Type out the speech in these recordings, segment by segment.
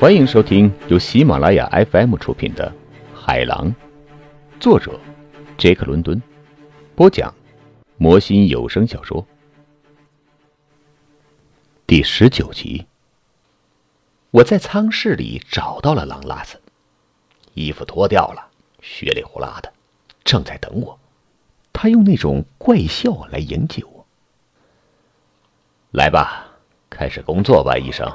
欢迎收听由喜马拉雅 FM 出品的《海狼》，作者杰克·伦敦，播讲魔心有声小说第十九集。我在舱室里找到了狼拉斯，衣服脱掉了，血里呼啦的，正在等我。他用那种怪笑来迎接我。来吧，开始工作吧，医生。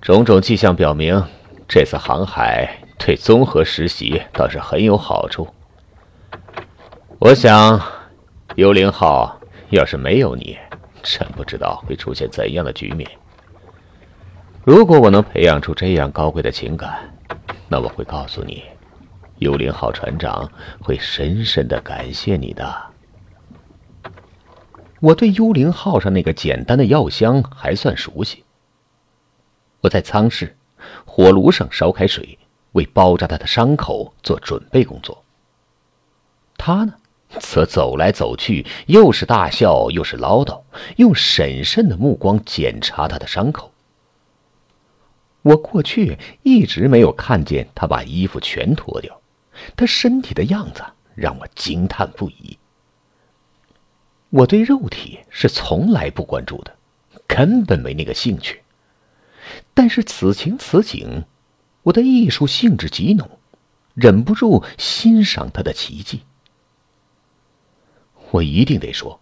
种种迹象表明，这次航海对综合实习倒是很有好处。我想，幽灵号要是没有你，真不知道会出现怎样的局面。如果我能培养出这样高贵的情感，那我会告诉你，幽灵号船长会深深的感谢你的。我对幽灵号上那个简单的药箱还算熟悉。我在舱室火炉上烧开水，为包扎他的伤口做准备工作。他呢，则走来走去，又是大笑又是唠叨，用审慎的目光检查他的伤口。我过去一直没有看见他把衣服全脱掉，他身体的样子让我惊叹不已。我对肉体是从来不关注的，根本没那个兴趣。但是此情此景，我的艺术兴致极浓，忍不住欣赏他的奇迹。我一定得说，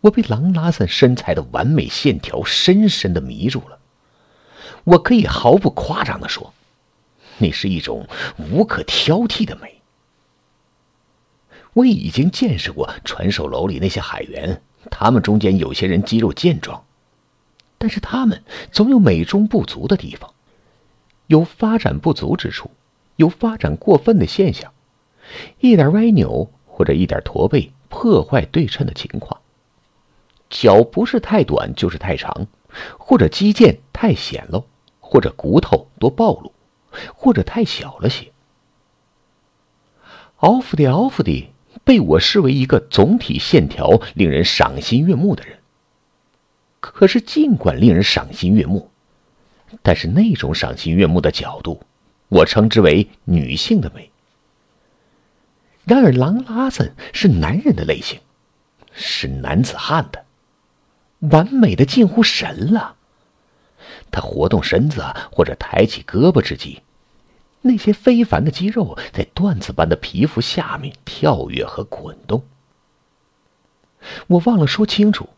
我被狼拉森身材的完美线条深深的迷住了。我可以毫不夸张的说，那是一种无可挑剔的美。我已经见识过船首楼里那些海员，他们中间有些人肌肉健壮。但是他们总有美中不足的地方，有发展不足之处，有发展过分的现象，一点歪扭或者一点驼背破坏对称的情况。脚不是太短就是太长，或者肌腱太显露，或者骨头多暴露，或者太小了些。奥弗迪奥弗迪被我视为一个总体线条令人赏心悦目的人。可是，尽管令人赏心悦目，但是那种赏心悦目的角度，我称之为女性的美。然而，狼拉森是男人的类型，是男子汉的，完美的近乎神了。他活动身子或者抬起胳膊之际，那些非凡的肌肉在缎子般的皮肤下面跳跃和滚动。我忘了说清楚。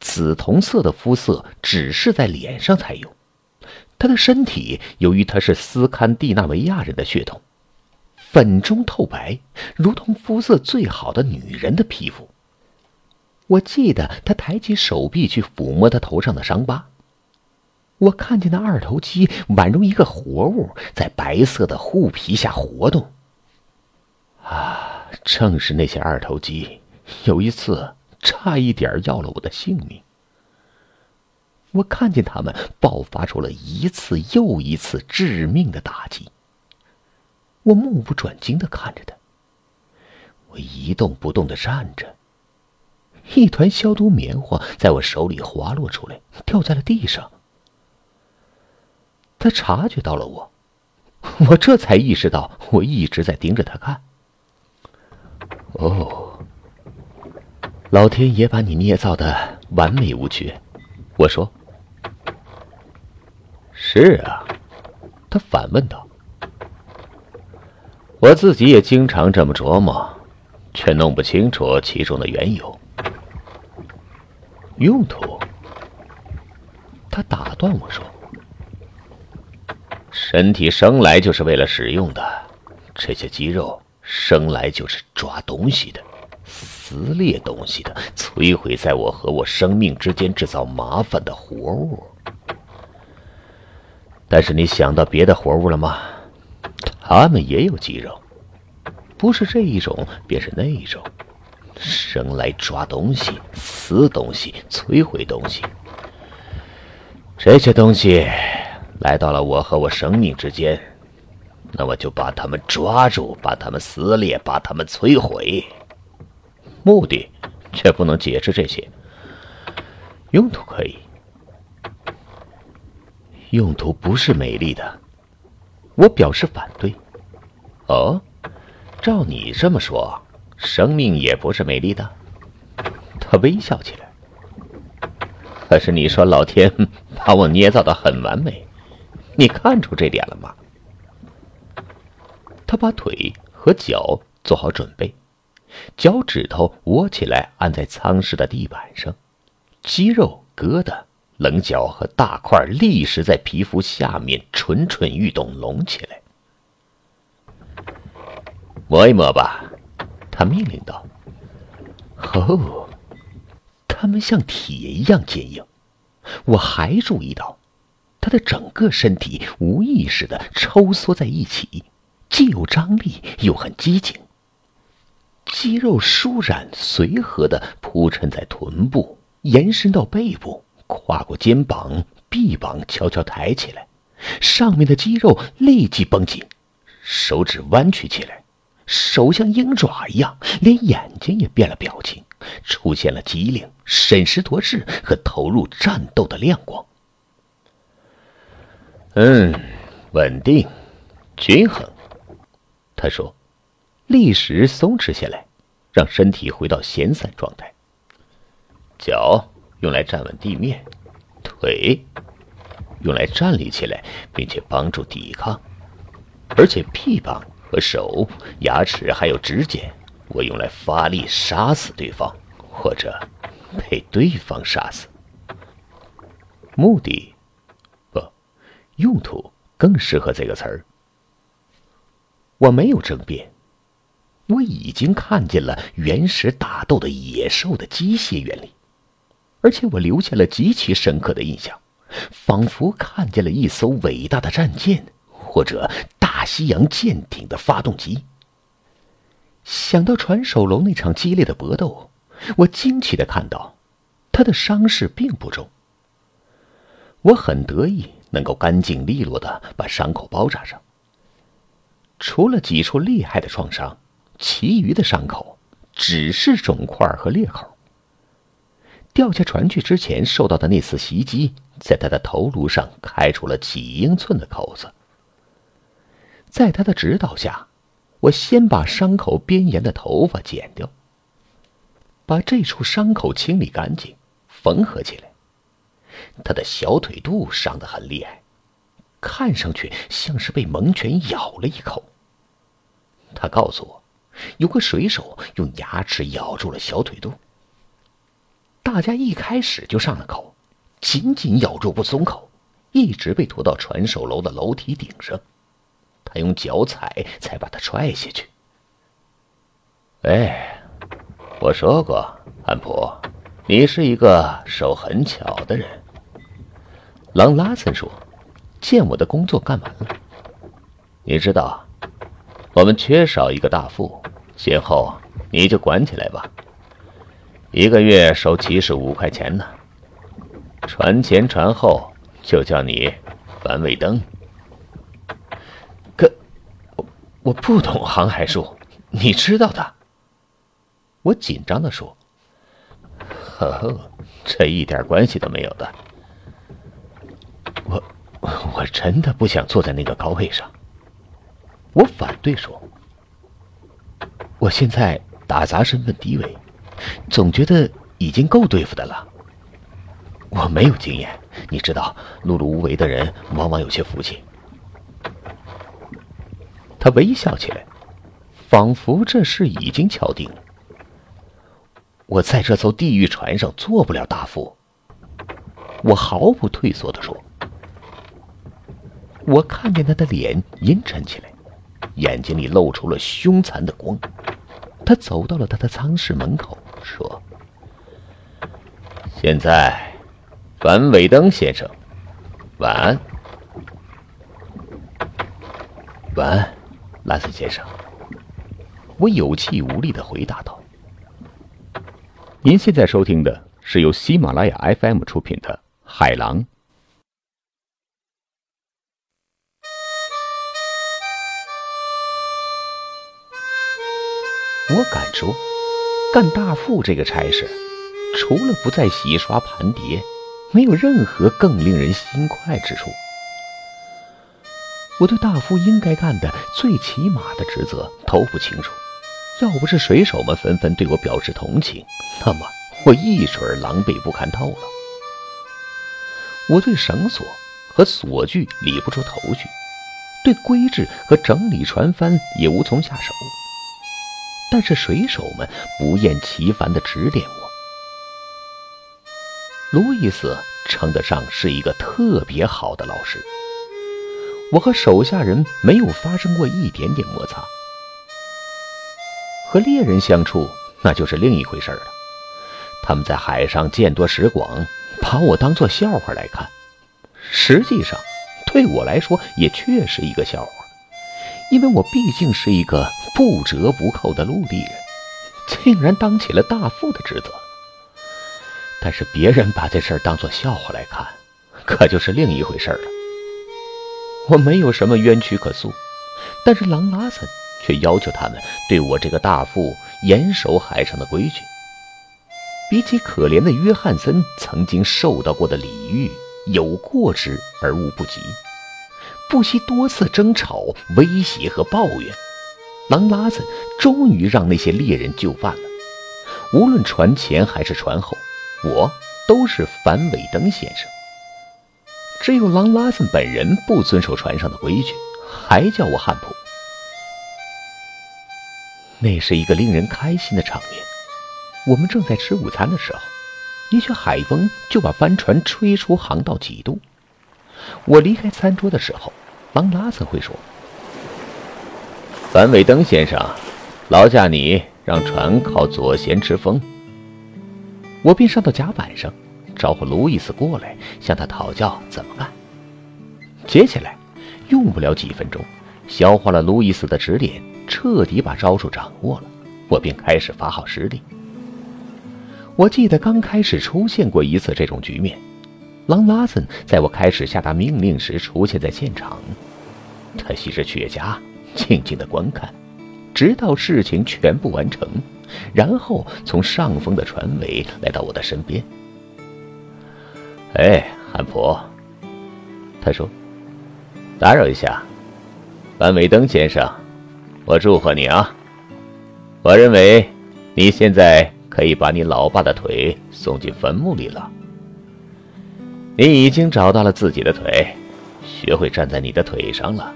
紫铜色的肤色只是在脸上才有，他的身体由于他是斯堪的纳维亚人的血统，粉中透白，如同肤色最好的女人的皮肤。我记得他抬起手臂去抚摸他头上的伤疤，我看见那二头肌宛如一个活物在白色的护皮下活动。啊，正是那些二头肌，有一次。差一点要了我的性命。我看见他们爆发出了一次又一次致命的打击。我目不转睛的看着他。我一动不动的站着。一团消毒棉花在我手里滑落出来，掉在了地上。他察觉到了我，我这才意识到我一直在盯着他看。哦。老天爷把你捏造的完美无缺，我说。是啊，他反问道。我自己也经常这么琢磨，却弄不清楚其中的缘由。用途？他打断我说：“身体生来就是为了使用的，这些肌肉生来就是抓东西的。”撕裂东西的，摧毁在我和我生命之间制造麻烦的活物。但是你想到别的活物了吗？他们也有肌肉，不是这一种，便是那一种，生来抓东西、撕东西、摧毁东西。这些东西来到了我和我生命之间，那我就把它们抓住，把它们撕裂，把它们摧毁。目的却不能解释这些，用途可以。用途不是美丽的。我表示反对。哦，照你这么说，生命也不是美丽的。他微笑起来。可是你说老天把我捏造的很完美，你看出这点了吗？他把腿和脚做好准备，脚趾头窝起来按在舱室的地板上，肌肉、疙瘩、棱角和大块立时在皮肤下面蠢蠢欲动，隆起来。摸一摸吧，他命令道。哦，他们像铁一样坚硬。我还注意到，他的整个身体无意识的抽缩在一起。既有张力，又很激情。肌肉舒展随和的铺陈在臀部，延伸到背部，跨过肩膀、臂膀，悄悄抬起来。上面的肌肉立即绷紧，手指弯曲起来，手像鹰爪一样，连眼睛也变了表情，出现了机灵、审时度势和投入战斗的亮光。嗯，稳定，均衡。他说：“立时松弛下来，让身体回到闲散状态。脚用来站稳地面，腿用来站立起来，并且帮助抵抗。而且臂膀和手、牙齿还有指尖，我用来发力杀死对方，或者被对方杀死。目的不，用途更适合这个词儿。”我没有争辩，我已经看见了原始打斗的野兽的机械原理，而且我留下了极其深刻的印象，仿佛看见了一艘伟大的战舰或者大西洋舰艇的发动机。想到船首楼那场激烈的搏斗，我惊奇的看到，他的伤势并不重。我很得意能够干净利落的把伤口包扎上。除了几处厉害的创伤，其余的伤口只是肿块和裂口。掉下船去之前受到的那次袭击，在他的头颅上开出了几英寸的口子。在他的指导下，我先把伤口边沿的头发剪掉，把这处伤口清理干净，缝合起来。他的小腿肚伤得很厉害，看上去像是被猛犬咬了一口。他告诉我，有个水手用牙齿咬住了小腿肚。大家一开始就上了口，紧紧咬住不松口，一直被拖到传手楼的楼梯顶上。他用脚踩，才把他踹下去。哎，我说过，安普，你是一个手很巧的人。朗拉森说：“见我的工作干完了，你知道。”我们缺少一个大副，今后你就管起来吧。一个月收七十五块钱呢，船前船后就叫你樊卫登。可我我不懂航海术，你知道的。我紧张的说：“呵呵，这一点关系都没有的。我我真的不想坐在那个高位上。”我反对说：“我现在打杂身份低微，总觉得已经够对付的了。我没有经验，你知道，碌碌无为的人往往有些福气。”他微笑起来，仿佛这事已经敲定了。我在这艘地狱船上做不了大副。我毫不退缩的说：“我看见他的脸阴沉起来。”眼睛里露出了凶残的光，他走到了他的舱室门口，说：“现在，凡伟登先生，晚安。”“晚安，拉森先生。”我有气无力的回答道。您现在收听的是由喜马拉雅 FM 出品的《海狼》。我敢说，干大副这个差事，除了不再洗刷盘碟，没有任何更令人心快之处。我对大夫应该干的最起码的职责都不清楚。要不是水手们纷纷对我表示同情，那么我一准狼狈不堪透了。我对绳索和锁具理不出头绪，对规制和整理船帆也无从下手。但是水手们不厌其烦地指点我。路易斯称得上是一个特别好的老师。我和手下人没有发生过一点点摩擦。和猎人相处，那就是另一回事了。他们在海上见多识广，把我当作笑话来看。实际上，对我来说也确实一个笑话，因为我毕竟是一个不折不扣的陆地人，竟然当起了大副的职责。但是别人把这事儿当作笑话来看，可就是另一回事了。我没有什么冤屈可诉，但是狼拉森却要求他们对我这个大副严守海上的规矩。比起可怜的约翰森曾经受到过的礼遇，有过之而无不及。不惜多次争吵、威胁和抱怨，狼拉森终于让那些猎人就范了。无论船前还是船后，我都是反尾灯先生。只有狼拉森本人不遵守船上的规矩，还叫我汉普。那是一个令人开心的场面。我们正在吃午餐的时候，一曲海风就把帆船吹出航道几度。我离开餐桌的时候，狼拉森会说：“反尾灯先生，劳驾你让船靠左舷吃风。”我便上到甲板上。招呼路易斯过来，向他讨教怎么干。接下来，用不了几分钟，消化了路易斯的指点，彻底把招数掌握了，我便开始发号施令。我记得刚开始出现过一次这种局面，朗拉森在我开始下达命令时出现在现场，他吸着雪茄，静静的观看，直到事情全部完成，然后从上风的船尾来到我的身边。哎，汉普，他说：“打扰一下，班尾登先生，我祝贺你啊！我认为你现在可以把你老爸的腿送进坟墓里了。你已经找到了自己的腿，学会站在你的腿上了，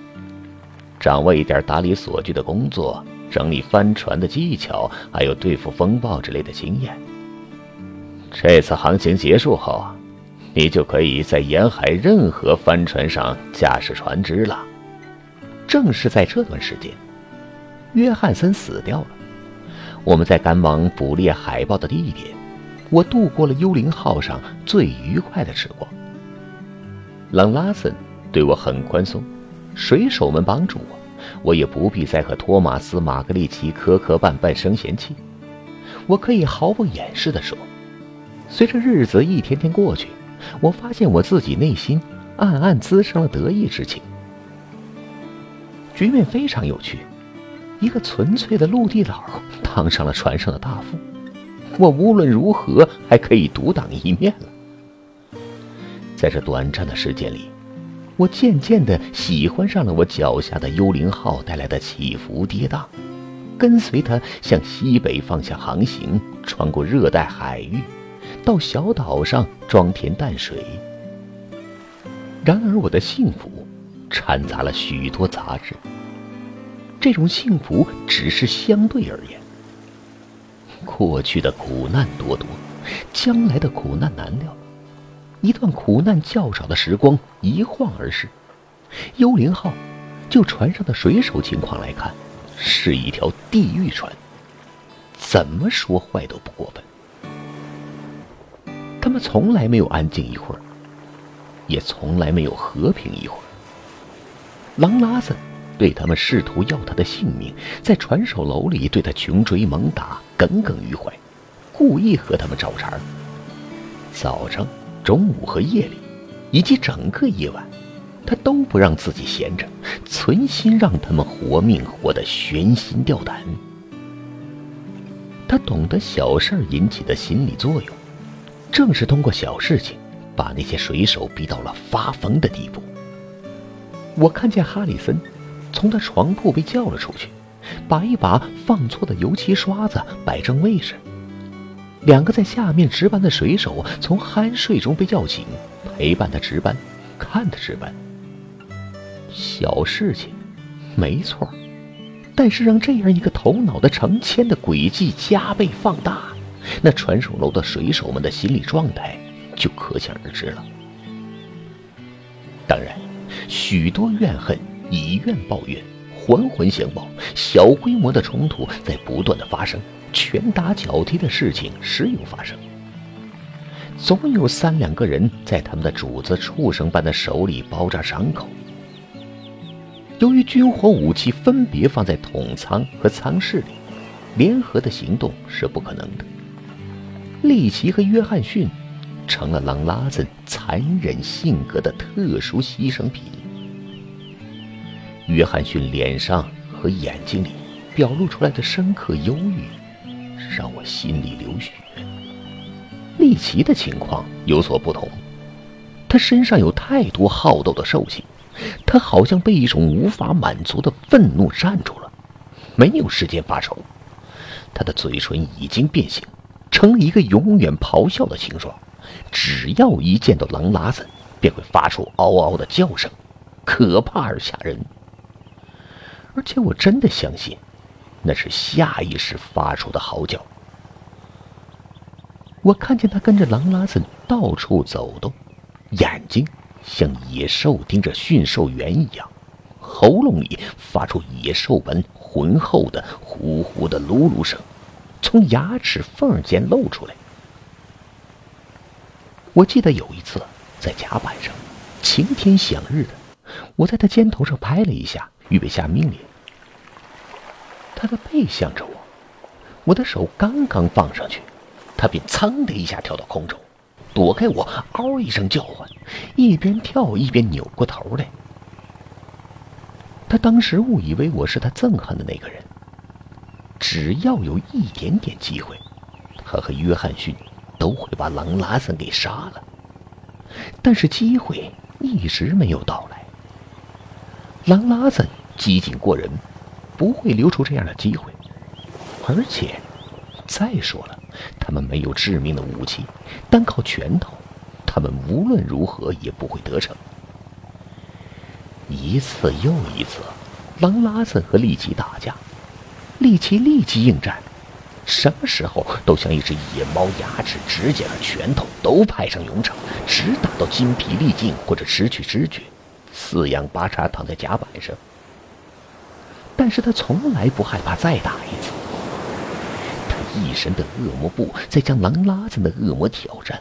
掌握一点打理锁具的工作，整理帆船的技巧，还有对付风暴之类的经验。这次航行结束后。”你就可以在沿海任何帆船上驾驶船只了。正是在这段时间，约翰森死掉了。我们在赶往捕猎海豹的地点，我度过了幽灵号上最愉快的时光。朗拉森对我很宽松，水手们帮助我，我也不必再和托马斯·马格利奇磕磕绊绊生嫌弃。我可以毫不掩饰地说，随着日子一天天过去。我发现我自己内心暗暗滋生了得意之情。局面非常有趣，一个纯粹的陆地佬当上了船上的大副，我无论如何还可以独当一面了。在这短暂的时间里，我渐渐地喜欢上了我脚下的幽灵号带来的起伏跌宕，跟随它向西北方向航行，穿过热带海域。到小岛上装填淡水。然而，我的幸福掺杂了许多杂质。这种幸福只是相对而言。过去的苦难多多，将来的苦难难料。一段苦难较少的时光一晃而逝。幽灵号，就船上的水手情况来看，是一条地狱船。怎么说坏都不过分。他们从来没有安静一会儿，也从来没有和平一会儿。狼拉森对他们试图要他的性命，在船首楼里对他穷追猛打，耿耿于怀，故意和他们找茬。早上、中午和夜里，以及整个夜晚，他都不让自己闲着，存心让他们活命活得悬心吊胆。他懂得小事引起的心理作用。正是通过小事情，把那些水手逼到了发疯的地步。我看见哈里森从他床铺被叫了出去，把一把放错的油漆刷子摆正位置。两个在下面值班的水手从酣睡中被叫醒，陪伴他值班，看他值班。小事情，没错，但是让这样一个头脑的成千的诡计加倍放大，那传送楼的水手们的心理状态就可想而知了。当然，许多怨恨、以怨报怨、环环相报，小规模的冲突在不断的发生。拳打脚踢的事情时有发生，总有三两个人在他们的主子畜生般的手里包扎伤口。由于军火武器分别放在桶仓和仓室里，联合的行动是不可能的。利奇和约翰逊成了狼拉子残忍性格的特殊牺牲品。约翰逊脸上和眼睛里表露出来的深刻忧郁。让我心里流血。利奇的情况有所不同，他身上有太多好斗的兽性，他好像被一种无法满足的愤怒占住了，没有时间发愁。他的嘴唇已经变形，成了一个永远咆哮的形状，只要一见到狼拉森，便会发出嗷嗷的叫声，可怕而吓人。而且我真的相信。那是下意识发出的嚎叫。我看见他跟着狼拉森到处走动，眼睛像野兽盯着驯兽员一样，喉咙里发出野兽般浑厚的呼呼的噜噜声，从牙齿缝间露出来。我记得有一次在甲板上，晴天响日的，我在他肩头上拍了一下，预备下命令。他的背向着我，我的手刚刚放上去，他便噌的一下跳到空中，躲开我，嗷一声叫唤，一边跳一边扭过头来。他当时误以为我是他憎恨的那个人。只要有一点点机会，他和约翰逊都会把狼拉森给杀了。但是机会一直没有到来。狼拉森机警过人。不会留出这样的机会，而且，再说了，他们没有致命的武器，单靠拳头，他们无论如何也不会得逞。一次又一次，狼拉森和利奇打架，利奇立即应战，什么时候都像一只野猫，牙齿、指甲和拳头都派上用场，直打到筋疲力尽或者失去知觉，四仰八叉躺在甲板上。但是他从来不害怕再打一次。一身的恶魔布在将狼拉子的恶魔挑战。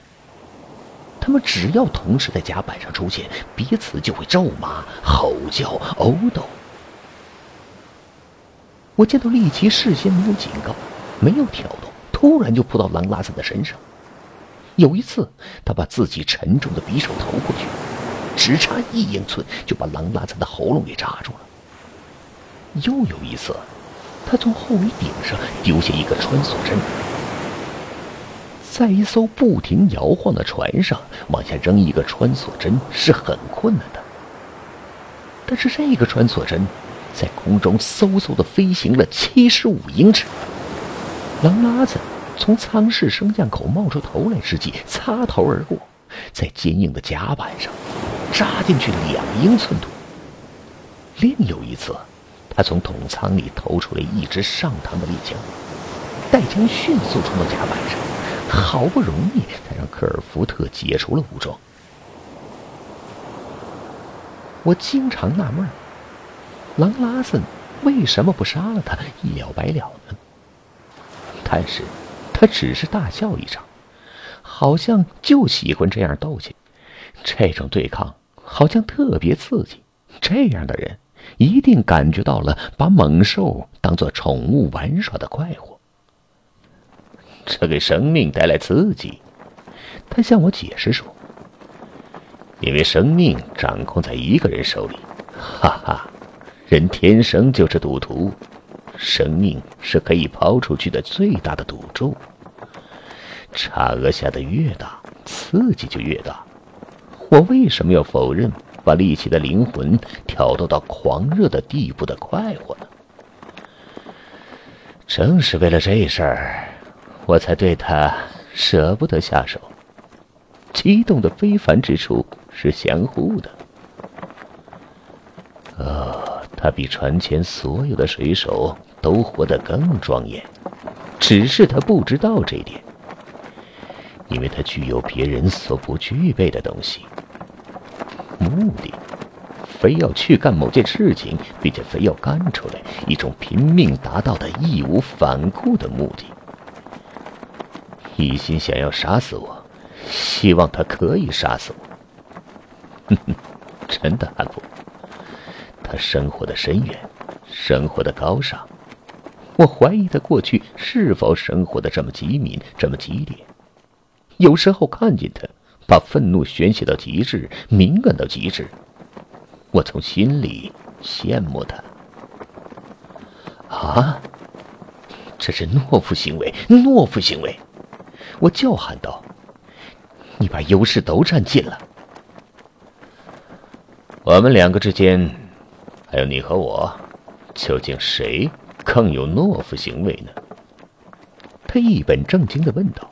他们只要同时在甲板上出现，彼此就会咒骂、吼叫、殴斗。我见到利奇事先没有警告，没有挑逗，突然就扑到狼拉子的身上。有一次，他把自己沉重的匕首投过去，只差一英寸就把狼拉子的喉咙给扎住了。又有一次，他从后尾顶上丢下一个穿梭针，在一艘不停摇晃的船上往下扔一个穿梭针是很困难的。但是这个穿梭针在空中嗖嗖的飞行了七十五英尺，狼拉子从舱室升降口冒出头来之际，擦头而过，在坚硬的甲板上扎进去两英寸多。另有一次。他从桶仓里偷出来一支上膛的利枪，带枪迅速冲到甲板上，好不容易才让科尔福特解除了武装。我经常纳闷，狼拉森为什么不杀了他，一了百了呢？但是，他只是大笑一场，好像就喜欢这样斗气。这种对抗好像特别刺激。这样的人。一定感觉到了把猛兽当做宠物玩耍的快活，这给生命带来刺激。他向我解释说：“因为生命掌控在一个人手里，哈哈，人天生就是赌徒，生命是可以抛出去的最大的赌注。差额下的越大，刺激就越大。我为什么要否认把丽奇的灵魂挑逗到狂热的地步的快活呢？正是为了这事儿，我才对他舍不得下手。激动的非凡之处是相互的。哦，他比船前所有的水手都活得更庄严，只是他不知道这点，因为他具有别人所不具备的东西——目的，非要去干某件事情，并且非要干出来，一种拼命达到的义无反顾的目的，一心想要杀死我。希望他可以杀死我。真的，汉普，他生活的深远，生活的高尚。我怀疑他过去是否生活的这么机敏，这么激烈。有时候看见他把愤怒宣泄到极致，敏感到极致，我从心里羡慕他。啊，这是懦夫行为，懦夫行为！我叫喊道。你把优势都占尽了，我们两个之间，还有你和我，究竟谁更有懦夫行为呢？他一本正经的问道。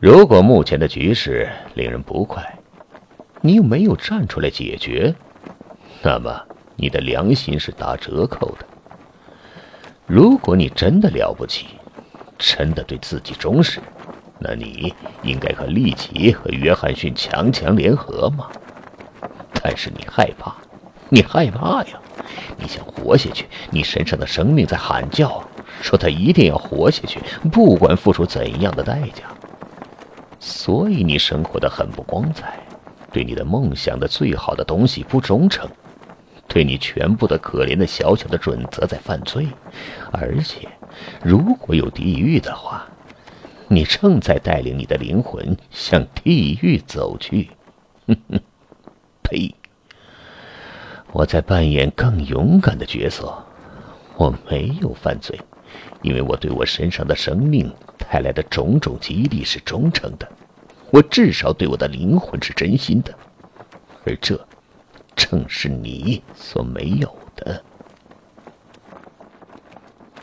如果目前的局势令人不快，你又没有站出来解决，那么你的良心是打折扣的。如果你真的了不起，真的对自己忠实。那你应该和利奇和约翰逊强强联合吗？但是你害怕，你害怕呀！你想活下去，你身上的生命在喊叫，说他一定要活下去，不管付出怎样的代价。所以你生活的很不光彩，对你的梦想的最好的东西不忠诚，对你全部的可怜的小小的准则在犯罪，而且如果有地狱的话。你正在带领你的灵魂向地狱走去，哼哼，呸！我在扮演更勇敢的角色，我没有犯罪，因为我对我身上的生命带来的种种激励是忠诚的，我至少对我的灵魂是真心的，而这正是你所没有的。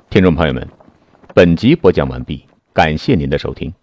听众朋友们，本集播讲完毕。感谢您的收听。